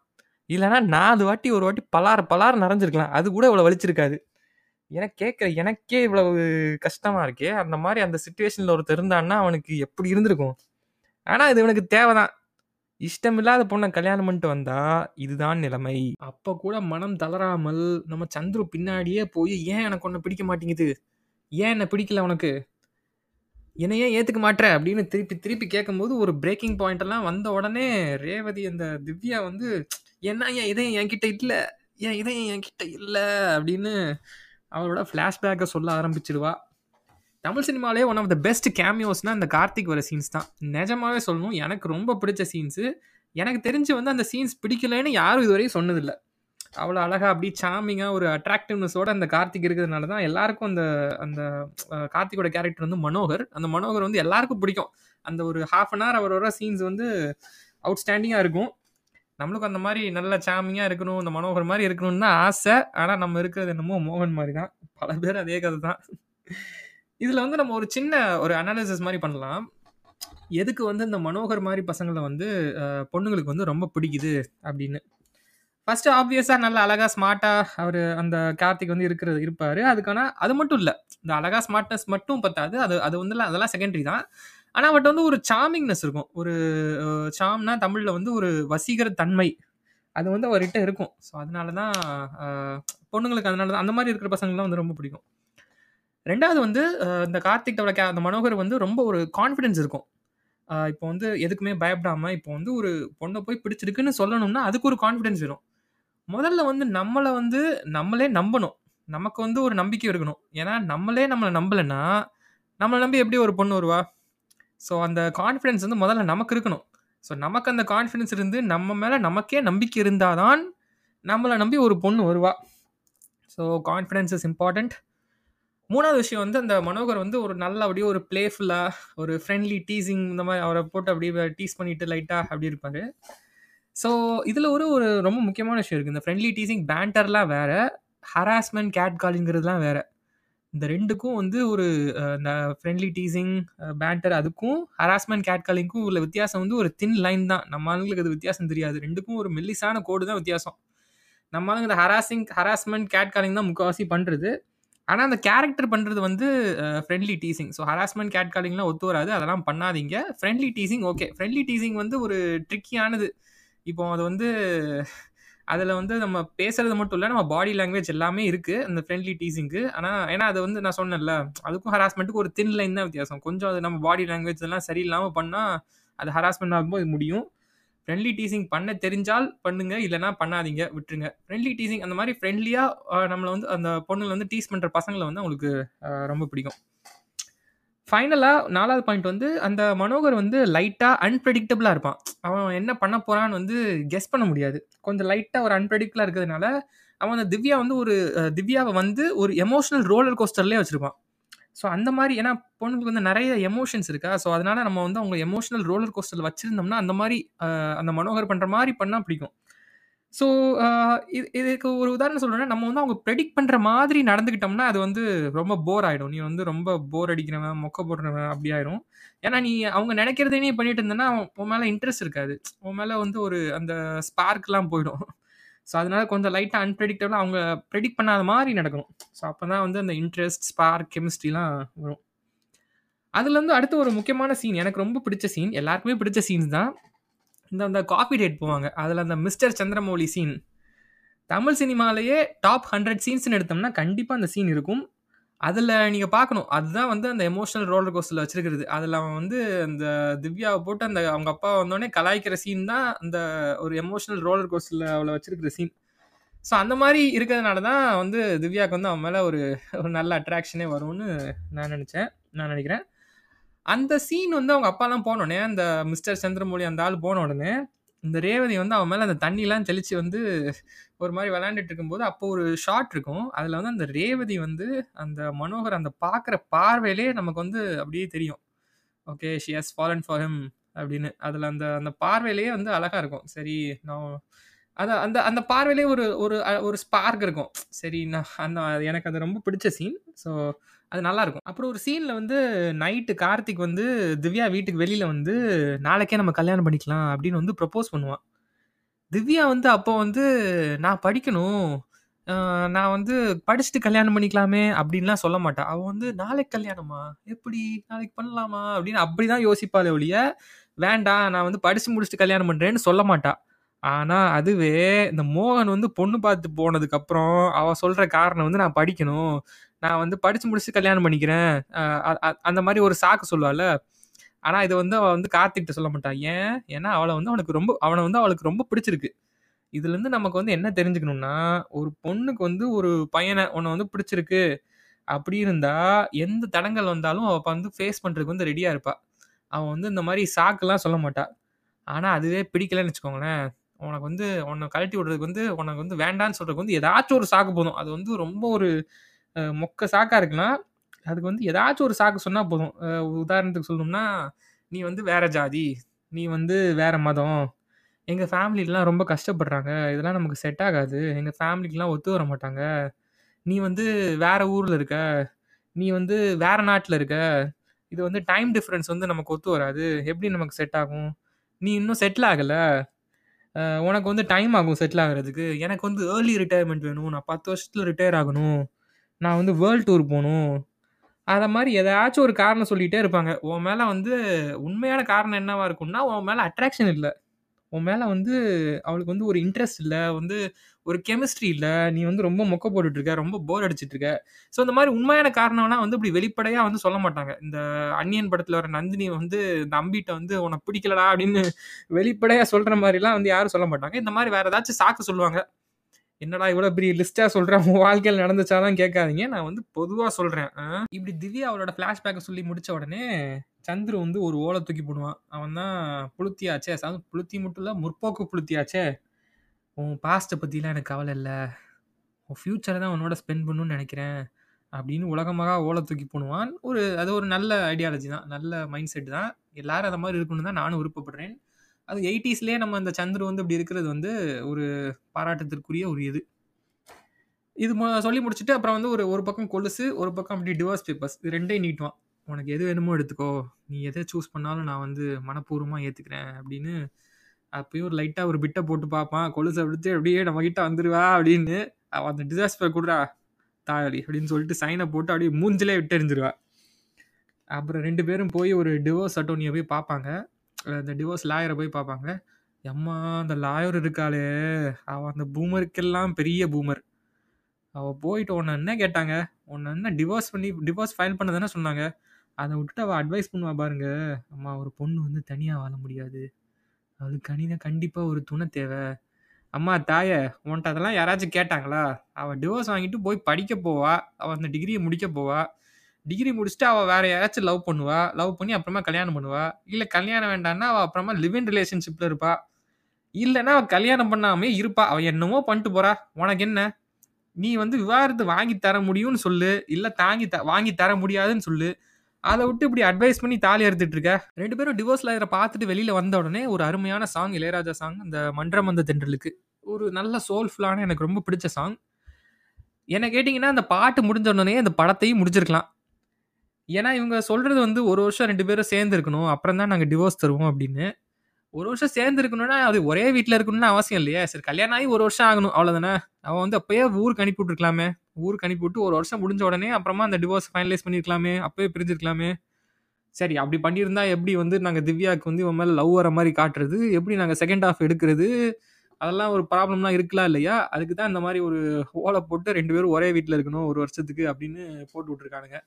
இல்லைன்னா நாலு வாட்டி ஒரு வாட்டி பலார் பலார் நிறைஞ்சிருக்கலாம் அது கூட இவ்வளோ வலிச்சிருக்காது. எனக்கு கேட்குற எனக்கே இவ்வளவு கஷ்டமாக இருக்கே. அந்த மாதிரி அந்த சுச்சுவேஷனில் ஒருத்தர் இருந்தான்னா அவனுக்கு எப்படி இருந்திருக்கும்? ஆனால் இது இவனுக்கு தேவைதான். இஷ்டமில்லாத பொண்ணை கல்யாணம் பண்ணிட்டு வந்தா இதுதான் நிலைமை. அப்போ கூட மனம் தளராமல் நம்ம சந்துரு பின்னாடியே போய் ஏன் எனக்கு ஒன்றை பிடிக்க மாட்டேங்குது? ஏன் என்னை பிடிக்கல உனக்கு? என்னை ஏன் ஏற்றுக்க மாட்டேற அப்படின்னு திருப்பி திருப்பி கேட்கும்போது ஒரு பிரேக்கிங் பாயிண்ட் எல்லாம் வந்த உடனே ரேவதி அந்த திவ்யா வந்து என்ன என் இதயம் என்கிட்ட இல்லை. என் இதயம் என்கிட்ட இல்லை அப்படின்னு அவளோட ஃப்ளாஷ்பேக்கை சொல்ல ஆரம்பிச்சிடுவா தமிழ் சினிமாலே ஒன் ஆஃப் த பெஸ்ட் கேமியோஸ்னால் இந்த கார்த்திக் வர சீன்ஸ் தான். நிஜமாவே சொல்லணும் எனக்கு ரொம்ப பிடிச்ச சீன்ஸு எனக்கு தெரிஞ்சு வந்து அந்த சீன்ஸ் பிடிக்கலன்னு யாரும் இதுவரையும் சொன்னதில்லை. அவ்வளோ அழகாக அப்படி சாமிங்காக ஒரு அட்ராக்டிவ்னஸோட அந்த கார்த்திக் இருக்கிறதுனால தான் எல்லாருக்கும் அந்த அந்த கார்த்திகோட கேரக்டர் வந்து மனோகர். அந்த மனோகர் வந்து எல்லாருக்கும் பிடிக்கும். அந்த ஒரு ஹாஃப் அன் ஹவர் அவரோட சீன்ஸ் வந்து அவுட்ஸ்டாண்டிங்காக இருக்கும். நம்மளுக்கும் அந்த மாதிரி நல்ல சாமியா இருக்கணும் அந்த மனோகர் மாதிரி இருக்கணும்னு தான் ஆசை. ஆனால் நம்ம இருக்கிறது என்னமோ மோகன் மாதிரி தான். பல பேர் அதே கதை தான். இதில் வந்து நம்ம ஒரு சின்ன ஒரு அனாலிசிஸ் மாதிரி பண்ணலாம். எதுக்கு வந்து இந்த மனோகர் மாதிரி பசங்களை வந்து பொண்ணுங்களுக்கு வந்து ரொம்ப பிடிக்குது அப்படின்னு. ஃபர்ஸ்ட் ஆப்வியஸாக நல்ல அழகா ஸ்மார்ட்டாக அவர் அந்த கார்த்திக் வந்து இருக்கிறது இருப்பார். அதுக்கான அது மட்டும் இல்லை. இந்த அழகா ஸ்மார்ட்னஸ் மட்டும் பத்தாது. அது அது வந்து அதெல்லாம் செகண்டரி தான். ஆனால் பட் வந்து ஒரு சாமிங்னஸ் இருக்கும். ஒரு சாம்னா தமிழில் வந்து ஒரு வசீகர தன்மை. அது வந்து அவர்கிட்ட இருக்கும். ஸோ அதனால தான் பொண்ணுங்களுக்கு அதனால தான் அந்த மாதிரி இருக்கிற பசங்கள்லாம் வந்து ரொம்ப பிடிக்கும். ரெண்டாவது வந்து இந்த கார்த்திக் கே அந்த மனோகர் வந்து ரொம்ப ஒரு கான்ஃபிடென்ஸ் இருக்கும். இப்போ வந்து எதுக்குமே பயப்படாமல் இப்போ வந்து ஒரு பொண்ணை போய் பிடிச்சிருக்குன்னு சொல்லணும்னா அதுக்கு ஒரு கான்ஃபிடென்ஸ் வேணும். முதல்ல வந்து நம்மளை வந்து நம்மளே நம்பணும். நமக்கு வந்து ஒரு நம்பிக்கை இருக்கணும். ஏன்னா நம்மளே நம்மளை நம்பலைன்னா நம்மளை நம்பி எப்படி ஒரு பொண்ணு வருவா? ஸோ அந்த கான்ஃபிடென்ஸ் வந்து முதல்ல நமக்கு இருக்கணும். ஸோ நமக்கு அந்த கான்ஃபிடென்ஸ் இருந்து நம்ம மேலே நமக்கே நம்பிக்கை இருந்தால் தான் நம்மளை நம்பி ஒரு பொண்ணு வருவா. ஸோ கான்ஃபிடென்ஸ் இஸ் இம்பார்ட்டண்ட் மூணாவது விஷயம் வந்து அந்த மனோகர் வந்து ஒரு நல்ல அப்படியே ஒரு பிளேஃபுல்லாக ஒரு ஃப்ரெண்ட்லி டீசிங் இந்த மாதிரி அவரை போட்டு அப்படியே டீஸ் பண்ணிட்டு லைட்டாக அப்படி இருப்பார். ஸோ இதில் ஒரு ஒரு ரொம்ப முக்கியமான விஷயம் இருக்குது இந்த ஃப்ரெண்ட்லி டீசிங் பேண்டர்லாம் வேறு ஹராஸ்மெண்ட் கேட் காலிங்கிறதுலாம் வேறு. இந்த ரெண்டுக்கும் வந்து ஒரு இந்த ஃப்ரெண்ட்லி டீசிங் பேட்டர் அதுக்கும் ஹராஸ்மெண்ட் கேட் காலிங்க்கும் உள்ள வித்தியாசம் வந்து ஒரு தின் லைன் தான். நம்ம ஆளுங்களுக்கு அது வித்தியாசம் தெரியாது. ரெண்டுக்கும் ஒரு மெல்லிசான கோடு தான் வித்தியாசம். நம்ம ஆளுங்க இந்த ஹராசிங் ஹராஸ்மெண்ட் கேட் காலிங் தான் முக்கால்வாசி பண்ணுறது ஆனால் அந்த கேரக்டர் பண்ணுறது வந்து ஃப்ரெண்ட்லி டீசிங் ஸோ ஹராஸ்மெண்ட் கேட் காலிங்லாம் ஒத்து வராது. அதெல்லாம் பண்ணாதீங்க. Friendly teasing okay friendly teasing வந்து ஒரு ட்ரிக்கியானது இப்போ அது வந்து அதில் வந்து நம்ம பேசுறது மட்டும் இல்லை நம்ம பாடி லாங்குவேஜ் எல்லாமே இருக்குது அந்த ஃப்ரெண்ட்லி டீசிங்க்கு ஆனால் ஏன்னா அது வந்து நான் சொன்னேன்ல அதுக்கும் ஹராஸ்மெண்ட்டுக்கு ஒரு தின் லைன் தான் வித்தியாசம். கொஞ்சம் அது நம்ம பாடி லாங்குவேஜ் எல்லாம் சரியில்லாமல் பண்ணால் அது ஹராஸ்மெண்ட் ஆகும்போது முடியும். ஃப்ரெண்ட்லி டீசிங் பண்ண தெரிஞ்சால் பண்ணுங்க இல்லைனா பண்ணாதீங்க விட்டுருங்க. ஃப்ரெண்ட்லி டீசிங் அந்த மாதிரி ஃப்ரெண்ட்லியாக நம்மளை வந்து அந்த பொண்ணுங்களை வந்து டீஸ் பண்ணுற பசங்களை வந்து அவங்களுக்கு ரொம்ப பிடிக்கும். ஃபைனலாக நாலாவது பாயிண்ட் வந்து அந்த மனோகர் வந்து லைட்டாக அன்பிரடிக்டபிளாக இருப்பான் அவன் என்ன பண்ண போகிறான்னு வந்து கெஸ் பண்ண முடியாது கொஞ்சம் லைட்டாக ஒரு அன்பிரடிக்டபிளாக இருக்கிறதுனால அவன் அந்த திவ்யா வந்து ஒரு திவ்யாவை வந்து ஒரு எமோஷனல் ரோலர் கோஸ்டர்லேயே வச்சுருப்பான் ஸோ அந்த மாதிரி ஏன்னா பொண்ணுக்கு வந்து நிறைய எமோஷன்ஸ் இருக்கா. ஸோ அதனால் நம்ம வந்து அவங்க எமோஷனல் ரோலர் கோஸ்டரில் வச்சுருந்தோம்னா அந்த மாதிரி அந்த மனோகர் பண்ணுற மாதிரி பண்ணால் பிடிக்கும். ஸோ uh, இது இதுக்கு ஒரு உதாரணம் சொல்லணும்னா, நம்ம வந்து அவங்க ப்ரெடிக்ட் பண்ணுற மாதிரி நடந்துக்கிட்டோம்னா, அது வந்து ரொம்ப போர் ஆகிடும் நீ வந்து ரொம்ப போர் அடிக்கிறவன், மொக்க போடுறவன் அப்படி ஆயிடும் ஏன்னா நீ அவங்க நினைக்கிறதே நீ பண்ணிட்டு இருந்தேன்னா உன் மேலே இன்ட்ரெஸ்ட் இருக்காது. உன் மேலே வந்து ஒரு அந்த ஸ்பார்க்லாம் போயிடும். ஸோ அதனால கொஞ்சம் லைட்டாக அன்பிரடிக்டபிளாக அவங்க ப்ரெடிக்ட் பண்ணாத மாதிரி நடக்கணும். ஸோ அப்போ தான் வந்து அந்த இன்ட்ரெஸ்ட், ஸ்பார்க், கெமிஸ்ட்ரிலாம் வரும். அதுலேருந்து அடுத்து ஒரு முக்கியமான சீன். எனக்கு ரொம்ப பிடிச்ச சீன். எல்லாருக்குமே பிடிச்ச சீன்ஸ் தான். இந்த அந்த காஃபி டேட் போவாங்க. அதில் அந்த மிஸ்டர் சந்திரமௌலி சீன். தமிழ் சினிமாலேயே டாப் ஹண்ட்ரட் சீன்ஸ்னு எடுத்தோம்னா, கண்டிப்பாக அந்த சீன் இருக்கும். அதில் நீங்கள் பார்க்கணும். அதுதான் வந்து அந்த எமோஷனல் ரோலர் கோஸ்டில் வச்சிருக்கிறது. அதில் அவன் வந்து அந்த திவ்யாவை போட்டு அந்த அவங்க அப்பா வந்தோடனே கலாய்க்கிற சீன் தான் அந்த ஒரு எமோஷனல் ரோலர் கோஸ்டில் அவளை வச்சிருக்கிற சீன். ஸோ அந்த மாதிரி இருக்கிறதுனால தான் வந்து திவ்யாவுக்கு வந்து அவன் மேலே ஒரு ஒரு நல்ல அட்ராக்ஷனே வரும்னு நான் நினச்சேன் நான் நினைக்கிறேன் அந்த சீன் வந்து அவங்க அப்பாலாம் போனோனே, அந்த மிஸ்டர் சந்திரமௌழி அந்த ஆள் போன உடனே, இந்த ரேவதி வந்து அவன் மேலே அந்த தண்ணிலாம் தெளித்து வந்து ஒரு மாதிரி விளையாண்டுட்டு இருக்கும்போது, அப்போ ஒரு ஷாட் இருக்கும். அதில் வந்து அந்த ரேவதி வந்து அந்த மனோகர் அந்த பார்க்குற பார்வையிலே நமக்கு வந்து அப்படியே தெரியும். Okay she has fallen for him அப்படின்னு. அதில் அந்த அந்த பார்வையிலேயே வந்து அழகாக இருக்கும். சரி நான் அது அந்த அந்த பார்வையிலேயே ஒரு ஒரு அ ஒரு ஸ்பார்க் இருக்கும். சரி நான் அந்த எனக்கு அது ரொம்ப பிடிச்ச சீன். ஸோ அது நல்லாயிருக்கும் அப்புறம் ஒரு சீன்ல வந்து நைட்டு கார்த்திக் வந்து திவ்யா வீட்டுக்கு வெளியில வந்து, "நாளைக்கே நம்ம கல்யாணம் பண்ணிக்கலாம்" அப்படின்னு வந்து ப்ரப்போஸ் பண்ணுவான். திவ்யா வந்து அப்போ வந்து, "நான் படிக்கணும். அ நான் வந்து படிச்சுட்டு கல்யாணம் பண்ணிக்கலாமே" அப்படின்லாம் சொல்ல மாட்டா. அவ வந்து, "நாளைக்கு கல்யாணமா? எப்படி? நாளைக்கு பண்ணலாமா?" அப்படின்னு அப்படிதான் யோசிப்பாளே ஒழிய, "வேண்டாம் நான் வந்து படிச்சு முடிச்சுட்டு கல்யாணம் பண்றேன்னு" சொல்ல மாட்டா. ஆனா அதுவே இந்த மோகன் வந்து பொண்ணு பார்த்து போனதுக்கப்புறம், அவ சொல்ற காரணம் வந்து, "நான் படிக்கணும். நான் வந்து படிச்சு முடிச்சு கல்யாணம் பண்ணிக்கிறேன்." அந்த மாதிரி ஒரு சாக்கு சொல்லுவாள் ஆனா இதை வந்து அவள் வந்து கார்த்திக்ட்ட சொல்ல மாட்டாள் ஏன்? ஏன்னா அவளை வந்து அவனுக்கு ரொம்ப அவனை வந்து அவளுக்கு ரொம்ப பிடிச்சிருக்கு. இதுலேருந்து நமக்கு வந்து என்ன தெரிஞ்சுக்கணும்னா, ஒரு பொண்ணுக்கு வந்து ஒரு பையனை உன்ன வந்து பிடிச்சிருக்கு அப்படி இருந்தா, எந்த தடங்கல் வந்தாலும் அவ வந்து ஃபேஸ் பண்றதுக்கு வந்து ரெடியா இருப்பா. அவன் வந்து இந்த மாதிரி சாக்குலாம் சொல்ல மாட்டா. ஆனா அதுவே பிடிக்கலன்னு வச்சுக்கோங்களேன், உனக்கு வந்து உன்னை கழட்டி விடுறதுக்கு வந்து உனக்கு வந்து வேண்டான்னு சொல்றதுக்கு வந்து ஏதாச்சும் ஒரு சாக்கு போதும். அது வந்து ரொம்ப ஒரு மொக்க சாக்கா இருக்குன்னா அதுக்கு வந்து ஏதாச்சும் ஒரு சாக்கு சொன்னால் போதும். உதாரணத்துக்கு சொல்லணும்னா, "நீ வந்து வேற ஜாதி. நீ வந்து வேற மதம். எங்கள் ஃபேமிலிலாம் ரொம்ப கஷ்டப்படுறாங்க. இதெல்லாம் நமக்கு செட் ஆகாது. எங்கள் ஃபேமிலிக்கெலாம் ஒத்து வர மாட்டாங்க. நீ வந்து வேற ஊரில் இருக்க. நீ வந்து வேற நாட்டில் இருக்க. இது வந்து டைம் டிஃப்ரென்ஸ் வந்து நமக்கு ஒத்து வராது. எப்படி நமக்கு செட் ஆகும்? நீ இன்னும் செட்டில் ஆகலை உனக்கு வந்து டைம் ஆகும் செட்டில் ஆகுறதுக்கு. எனக்கு வந்து ஏர்லி ரிட்டையர்மெண்ட் வேணும். நான் 10 வருஷத்துல ரிட்டையர் ஆகணும். நான் வந்து வேர்ல்ட் டூர் போகணும் அதை மாதிரி எதாச்சும் ஒரு காரணம் சொல்லிகிட்டே இருப்பாங்க. உன் மேலே வந்து உண்மையான காரணம் என்னவா இருக்கும்னா, உன் மேலே அட்ராக்ஷன் இல்லை உன் மேலே வந்து அவளுக்கு வந்து ஒரு இன்ட்ரெஸ்ட் இல்லை வந்து ஒரு கெமிஸ்ட்ரி இல்லை நீ வந்து ரொம்ப மொக்க போட்டுட்ருக்க ரொம்ப போர் அடிச்சிட்ருக்க ஸோ இந்த மாதிரி உண்மையான காரணம்னா வந்து இப்படி வெளிப்படையாக வந்து சொல்ல மாட்டாங்க. இந்த அன்னியன் படத்தில் வர நந்தினி வந்து இந்த அம்பிட்ட வந்து "உனக்கு பிடிக்கலடா" அப்படின்னு வெளிப்படையாக சொல்கிற மாதிரிலாம் வந்து யாரும் சொல்ல மாட்டாங்க. இந்த மாதிரி வேறு ஏதாச்சும் சாக்கு சொல்லுவாங்க. என்னடா இவ்வளோ பெரிய லிஸ்ட்டாக சொல்கிறேன் உன் வாழ்க்கையில் நடந்துச்சாலாம் கேட்காதீங்க. நான் வந்து பொதுவாக சொல்கிறேன் இப்படி திவ்யா அவளோட ஃப்ளாஷ்பேக்கை சொல்லி முடித்த உடனே, சந்துரு வந்து ஒரு ஓலை தூக்கி போடுவான். அவன் தான் புளுத்தியாச்சே. அதுவும் புளுத்தி மட்டும் இல்லை முற்போக்கு புளுத்தியாச்சே. "உன் பாஸ்ட்டை பற்றிலாம் எனக்கு கவலை இல்லை உன் ஃப்யூச்சரை தான் உன்னோட ஸ்பெண்ட் பண்ணணும்னு நினைக்கிறேன் அப்படின்னு உலகமாக ஓலை தூக்கி போடுவான். ஒரு அது ஒரு நல்ல ஐடியாலஜி தான். நல்ல மைண்ட் செட் தான். எல்லாரும் அந்த மாதிரி இருக்கணும்னு தான் நானும் விருப்பப்படுறேன். அது 80ஸ்லயே நம்ம அந்த சந்துரு வந்து இப்படி இருக்கிறது வந்து ஒரு பாராட்டத்திற்குரிய ஒரு இது. இது சொல்லி முடிச்சுட்டு அப்புறம் வந்து ஒரு ஒரு பக்கம் கொலுசு, ஒரு பக்கம் அப்படியே டிவோர்ஸ் பேப்பர்ஸ். இது ரெண்டையும் நீட்டுவான். "உனக்கு எது வேணுமோ எடுத்துக்கோ. நீ எதை சூஸ் பண்ணாலும் நான் வந்து மனப்பூர்வமாக ஏற்றுக்கிறேன் அப்படின்னு. அப்பயும் ஒரு லைட்டாக ஒரு பிட்டை போட்டு பார்ப்பான். கொலுசை விடுத்து அப்படியே நம்மகிட்ட வந்துடுவா அப்படின்னு. அவ அந்த டிவோர்ஸ் பேப்பர் கொடுறா தாயாளி அப்படின்னு சொல்லிட்டு சைனை போட்டு அப்படியே மூஞ்சிலே விட்டு அப்புறம் ரெண்டு பேரும் போய் ஒரு டிவோர்ஸ் அட்டோனியை போய் பார்ப்பாங்க. அந்த டிவோர்ஸ் லாயரை போய் பார்ப்பாங்க. எம்மா அந்த லாயர் இருக்காளே, அவள் அந்த பூமருக்கெல்லாம் பெரிய பூமர். அவள் போயிட்டு உன்ன என்ன கேட்டாங்க? உன்ன என்ன டிவோர்ஸ் பண்ணி டிவோர்ஸ் ஃபைல் பண்ண தானே சொன்னாங்க. அதை விட்டுட்டு அவள் அட்வைஸ் பண்ணுவா பாருங்க. "அம்மா ஒரு பொண்ணு வந்து தனியாக வாழ முடியாது. அவளுக்கு கணித கண்டிப்பாக ஒரு துணை தேவை அம்மா தாயே உன்ட்ட அதெல்லாம் யாராச்சும் கேட்டாங்களா? அவள் டிவோர்ஸ் வாங்கிட்டு போய் படிக்க போவா. அவள் அந்த டிகிரியை முடிக்க போவா. டிகிரி முடிச்சுட்டு அவ வேற யாராச்சும் லவ் பண்ணுவா. லவ் பண்ணி அப்புறமா கல்யாணம் பண்ணுவா. இல்ல கல்யாணம் வேண்டாம்னா அவ அப்புறமா லிவ் இன் ரிலேஷன்ஷிப்ல இருப்பா. இல்லைன்னா அவ கல்யாணம் பண்ணாமே இருப்பா. அவ என்னமோ பண்ணிட்டு போறா. உனக்கு என்ன? நீ வந்து விவாகரத்து வாங்கி தர முடியும்னு சொல்லு இல்ல தாங்கி த வாங்கி தர முடியாதுன்னு சொல்லு அதை விட்டு இப்படி அட்வைஸ் பண்ணி தாலி எடுத்துட்டு இருக்க ரெண்டு பேரும் டிவோர்ஸ் லாயரை பார்த்துட்டு வெளியில வந்த உடனே ஒரு அருமையான சாங் இளையராஜா சாங் இந்த மன்றமந்த தென்றலுக்கு ஒரு நல்ல சோல்ஃபுல்லான எனக்கு ரொம்ப பிடிச்ச சாங் என்ன கேட்டிங்கன்னா அந்த பாட்டு முடிஞ்ச உடனே அந்த படத்தையும் முடிச்சிருக்கலாம் ஏன்னா இவங்க சொல்றது வந்து ஒரு வருஷம் ரெண்டு பேரும் சேர்ந்து இருக்கணும் அப்புறம் தான் நாங்கள் டிவோர்ஸ் தருவோம் அப்படின்னு. ஒரு வருஷம் சேர்ந்து இருக்கணும்னா அது ஒரே வீட்டில் இருக்கணும்னு அவசியம் இல்லையா. சரி கல்யாணம் ஆகி ஒரு வருஷம் ஆகணும் அவ்வளோதானே அவன் வந்து அப்பயே ஊருக்கு அனுப்பி விட்டுருக்கலாமே. ஊருக்கு அனுப்பி விட்டு ஒரு வருஷம் முடிஞ்ச உடனே அப்புறமா அந்த டிவோர்ஸ் ஃபைனலைஸ் பண்ணியிருக்கலாமே அப்பயே பிரிஞ்சிருக்கலாமே. சரி அப்படி பண்ணியிருந்தா எப்படி வந்து நாங்கள் திவ்யாவுக்கு வந்து இவன் மேலே லவ் வர மாதிரி காட்டுறது? எப்படி நாங்கள் செகண்ட் ஹாஃப் எடுக்கிறது? அதெல்லாம் ஒரு ப்ராப்ளம்லாம் இருக்கலாம் இல்லையா? அதுக்கு தான் இந்த மாதிரி ஒரு ஓலை போட்டு ரெண்டு பேரும் ஒரே வீட்டில் இருக்கணும் ஒரு வருஷத்துக்கு அப்படின்னு போட்டு விட்ருக்கானுங்க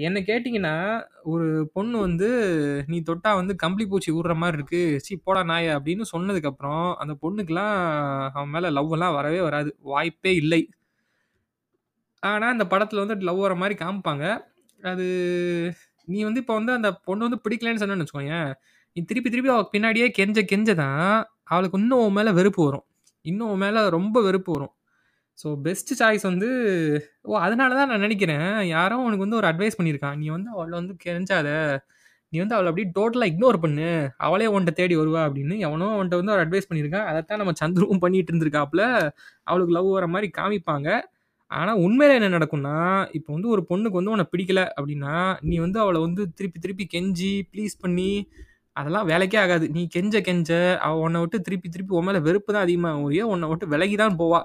என்ன கேட்டிங்கன்னா ஒரு பொண்ணு வந்து நீ தொட்டா வந்து கம்பளி பூச்சி ஊடுற மாதிரி இருக்கு. சி போடா நாய. அப்படின்னு சொன்னதுக்கப்புறம் அந்த பொண்ணுக்கெல்லாம் அவன் மேலே லவ் எல்லாம் வரவே வராது. வாய்ப்பே இல்லை. ஆனால் அந்த படத்தில் வந்து லவ் வர மாதிரி காமிப்பாங்க. அது நீ வந்து இப்போ வந்து அந்த பொண்ணு வந்து பிடிக்கலன்னு சொன்னேன்னு வச்சுக்கோங்க நீ திருப்பி திருப்பி அவள் பின்னாடியே கெஞ்ச கெஞ்ச தான் அவளுக்கு இன்னும் உன் மேலே வெறுப்பு வரும். இன்னும் உன் மேலே ரொம்ப வெறுப்பு வரும். ஸோ பெஸ்ட் சாய்ஸ் வந்து ஓ அதனால தான் நான் நினைக்கிறேன். யாரோ உனக்கு வந்து ஒரு அட்வைஸ் பண்ணியிருக்கான். நீ வந்து அவளை வந்து கெஞ்சாத. நீ வந்து அவளை அப்படியே டோட்டலாக இக்னோர் பண்ணு. அவளே உன்ட்ட தேடி வருவா அப்படின்னு எவனோ அவன்கிட்ட வந்து ஒரு அட்வைஸ் பண்ணியிருக்கான். அதைத்தான் நம்ம சந்துருவும் பண்ணிட்டு இருந்திருக்காப்புல. அவளுக்கு லவ் வர மாதிரி காமிப்பாங்க. ஆனால் உண்மையில் என்ன நடக்கும்னா இப்போ வந்து ஒரு பொண்ணுக்கு வந்து உன்னை பிடிக்கல அப்படின்னா நீ வந்து அவளை வந்து திருப்பி திருப்பி கெஞ்சி ப்ளீஸ் பண்ணி அதெல்லாம் வேலைக்கே ஆகாது. நீ கெஞ்ச கெஞ்ச அவள் உன்னை விட்டு திருப்பி திருப்பி உன் மேலே வெறுப்பு தான் அதிகமாக ஒரே உன்னை விட்டு விலகி தான் போவா.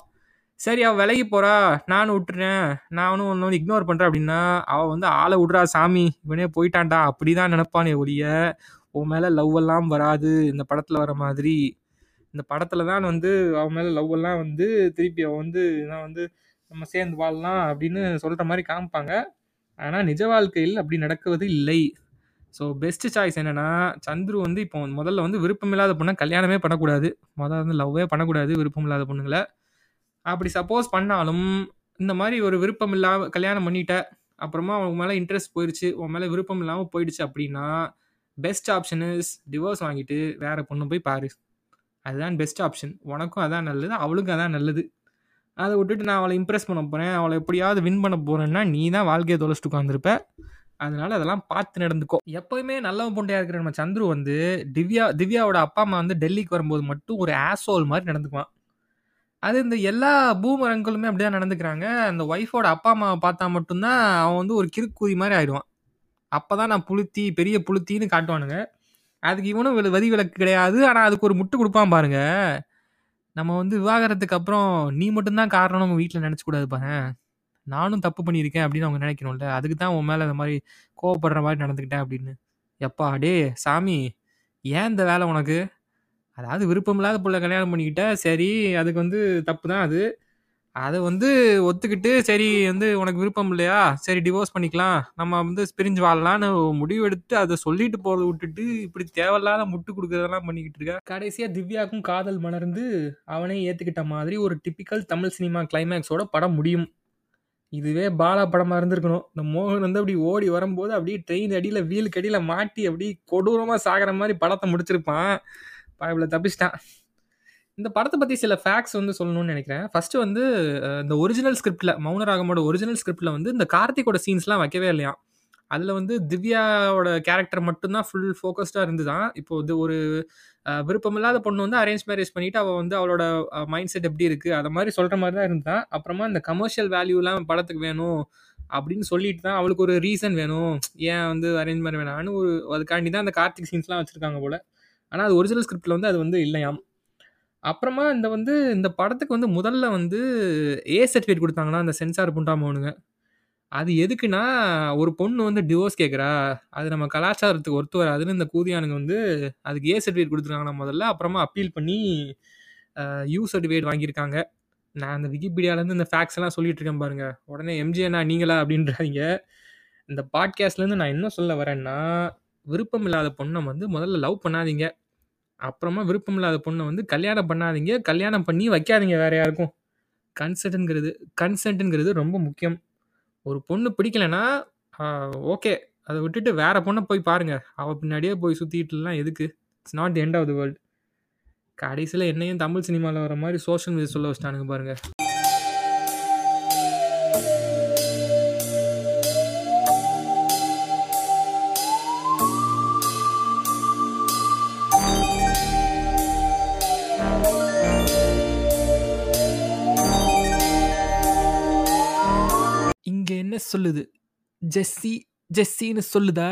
சரி அவள் விலகி போறா. நானும் விட்டுறேன். நானும் ஒன்று வந்து இக்னோர் பண்ணுறேன் அப்படின்னா அவள் வந்து ஆளை விட்றா சாமி. இவனே போயிட்டான்டா. அப்படி தான் நினப்பானே ஒழிய உன் மேலே லவ் எல்லாம் வராது. இந்த படத்தில் வர மாதிரி. இந்த படத்தில் தான் வந்து அவன் மேலே லவ் எல்லாம் வந்து திருப்பி அவன் வந்து நான் வந்து நம்ம சேர்ந்து வாழலாம் அப்படின்னு சொல்கிற மாதிரி காமிப்பாங்க. ஆனால் நிஜ வாழ்க்கையில் அப்படி நடக்குவது இல்லை. ஸோ பெஸ்ட்டு சாய்ஸ் என்னென்னா சந்துரு வந்து இப்போ முதல்ல வந்து விருப்பமில்லாத பொண்ணை கல்யாணமே பண்ணக்கூடாது. முதல்ல வந்து லவ்வே பண்ணக்கூடாது விருப்பமில்லாத பொண்ணுங்களை. அப்படி சப்போஸ் பண்ணாலும் இந்த மாதிரி ஒரு விருப்பம் இல்லாமல் கல்யாணம் பண்ணிட்ட அப்புறமா உன் மேலே இன்ட்ரெஸ்ட் போயிடுச்சு உன் மேலே விருப்பம் இல்லாமல் போயிடுச்சு அப்படின்னா பெஸ்ட் ஆப்ஷன் இஸ் டிவோர்ஸ் வாங்கிட்டு வேற பொண்ணு போய் பாரு. அதுதான் பெஸ்ட் ஆப்ஷன் உனக்கும் அதான் நல்லது அவளுக்கும் அதான் நல்லது. அதை விட்டுட்டு நான் அவளை இம்ப்ரெஸ் பண்ண போகிறேன் அவளை எப்படியாவது வின் பண்ண போகிறேன்னா நீ தான் வாழ்க்கையை தொலைச்சிட்டு உட்காந்துருப்ப அதனால அதெல்லாம் பார்த்து நடந்துக்கோ. எப்போயுமே நல்லவன் பொண்டையாக இருக்கிற நம்ம சந்துரு வந்து திவ்யா திவ்யாவோட அப்பா அம்மா வந்து டெல்லிக்கு வரும்போது மட்டும் ஒரு ஆசோல் மாதிரி நடந்துக்குவான். அது இந்த எல்லா பூமரங்களுமே அப்படிதான் நடந்துக்கிறாங்க. அந்த ஒய்ஃபோட அப்பா அம்மாவை பார்த்தா மட்டும்தான் அவன் வந்து ஒரு கிறுக்குதி மாதிரி ஆயிடுவான். அப்பதான் நான் புளுத்தி பெரிய புளுத்தின்னு காட்டுவானுங்க. அதுக்கு இவனும் வில- வரி விலக்கு கிடையாது. ஆனால் அதுக்கு ஒரு முட்டு கொடுப்பான் பாருங்க. நம்ம வந்து விவாகரத்துக்கு அப்புறம் நீ மட்டும்தான் காரணம் உங்க வீட்டில் நினச்சக்கூடாது பாரு நானும் தப்பு பண்ணியிருக்கேன் அப்படின்னு அவங்க நினைக்கணும்ல. அதுக்கு தான் உன் மேலே இந்த மாதிரி கோவப்படுற மாதிரி நடந்துக்கிட்டேன் அப்படின்னு. எப்பா டேய் சாமி ஏன் இந்த வேலை உனக்கு? அதாவது விருப்பமில்லாத பிள்ளை கல்யாணம் பண்ணிக்கிட்டா சரி அதுக்கு வந்து தப்பு தான் அது. அதை வந்து ஒத்துக்கிட்டு சரி வந்து உனக்கு விருப்பம் இல்லையா? சரி டிவோர்ஸ் பண்ணிக்கலாம். நம்ம வந்து பிரிஞ்சு வாழலாம்னு முடிவு எடுத்து அதை சொல்லிட்டு போகிறத விட்டுட்டு இப்படி தேவையில்லாத முட்டு கொடுக்கறதெல்லாம் பண்ணிக்கிட்டு இருக்க. கடைசியாக திவ்யாக்கும் காதல் மலர்ந்து அவனே ஏற்றுக்கிட்ட மாதிரி ஒரு டிபிக்கல் தமிழ் சினிமா கிளைமேக்ஸோட படம் முடியும். இதுவே பாலா படமாக இருந்திருக்கணும். இந்த மோகன் வந்து அப்படி ஓடி வரும்போது அப்படியே ட்ரெயின் அடியில் வீலுக்கு அடியில் மாட்டி அப்படியே கொடூரமாக சாகிற மாதிரி படத்தை முடிச்சிருப்பான். பாய்பிள தப்பிச்சிட்டான். இந்த படத்தை பற்றி சில ஃபேக்ட்ஸ் வந்து சொல்லணும்னு நினைக்கிறேன். ஃபஸ்ட்டு வந்து இந்த ஒரிஜினல் ஸ்கிரிப்டில் மௌனராகமோட ஒரிஜினல் ஸ்கிரிப்டில் வந்து இந்த கார்த்திகோட சீன்ஸ்லாம் வைக்கவே இல்லையா அதில் வந்து திவ்யாவோட கேரக்டர் மட்டும்தான் ஃபுல் ஃபோக்கஸ்டாக இருந்துதான். இப்போ இது ஒரு விருப்பமில்லாத பொண்ணு வந்து அரேஞ்ச் மேரேஜ் பண்ணிவிட்டு அவள் வந்து அவளோட மைண்ட் செட் எப்படி இருக்குது அதை மாதிரி சொல்கிற மாதிரி தான் இருந்தான் அப்புறமா இந்த கமர்ஷியல் வேல்யூலாம் படத்துக்கு வேணும் அப்படின்னு சொல்லிட்டு தான் அவளுக்கு ஒரு ரீசன் வேணும். ஏன் வந்து அரேஞ்ச் மேரேஜ் வேணாம்னு ஒரு அதுக்காண்டி தான் அந்த கார்த்திக் சீன்ஸ்லாம் வச்சுருக்காங்க போல். ஆனால் அது ஒரிஜினல் ஸ்கிரிப்டில் வந்து அது வந்து இல்லையாம். அப்புறமா இந்த வந்து இந்த படத்துக்கு வந்து முதல்ல வந்து ஏ சர்டிஃபிகேட் கொடுத்தாங்கன்னா அந்த சென்சார் புண்டாமோனுங்க அது எதுக்குன்னா ஒரு பொண்ணு வந்து டிவோர்ஸ் கேட்குறா அது நம்ம கலாச்சாரத்துக்கு ஒத்து வராதுன்னு இந்த கூதியானுங்க வந்து அதுக்கு ஏ சர்டிஃபிகேட் கொடுத்துருக்காங்கன்னா முதல்ல. அப்புறமா அப்பீல் பண்ணி யூ சர்டிஃபிகேட் வாங்கியிருக்காங்க. நான் அந்த விக்கிபீடியாவிலேருந்து இந்த ஃபேக்ஸ் எல்லாம் சொல்லிட்டு இருக்கேன் பாருங்க. உடனே எம்ஜிஎண்ணா நீங்களா அப்படின்றாங்க இந்த பாட்காஸ்ட்லேருந்து நான் என்ன சொல்ல வரேன்னா விருப்பம் இல்லாத பொண்ணை வந்து முதல்ல லவ் பண்ணாதீங்க. அப்புறமா விருப்பம் இல்லாத பொண்ணை வந்து கல்யாணம் பண்ணாதீங்க. கல்யாணம் பண்ணி வைக்காதீங்க வேற யாருக்கும். கன்சென்ட்ங்கிறது கன்சென்ட்ங்கிறது ரொம்ப முக்கியம். ஒரு பொண்ணு பிடிக்கலைன்னா ஓகே அதை விட்டுட்டு வேற பொண்ணை போய் பாருங்க. அவள் பின்னாடியே போய் சுற்றிட்டுலாம் எதுக்கு? It's not the end of the world கடைசியில் என்னையும் தமிழ் சினிமாவில் வர மாதிரி சோஷியல் மீடியா சொல்ல வச்சிட்டானுங்க பாருங்கள் சொல்லுது? ஜெஸ்ஸி ஜெஸ்ஸின்னு சொல்லுதா?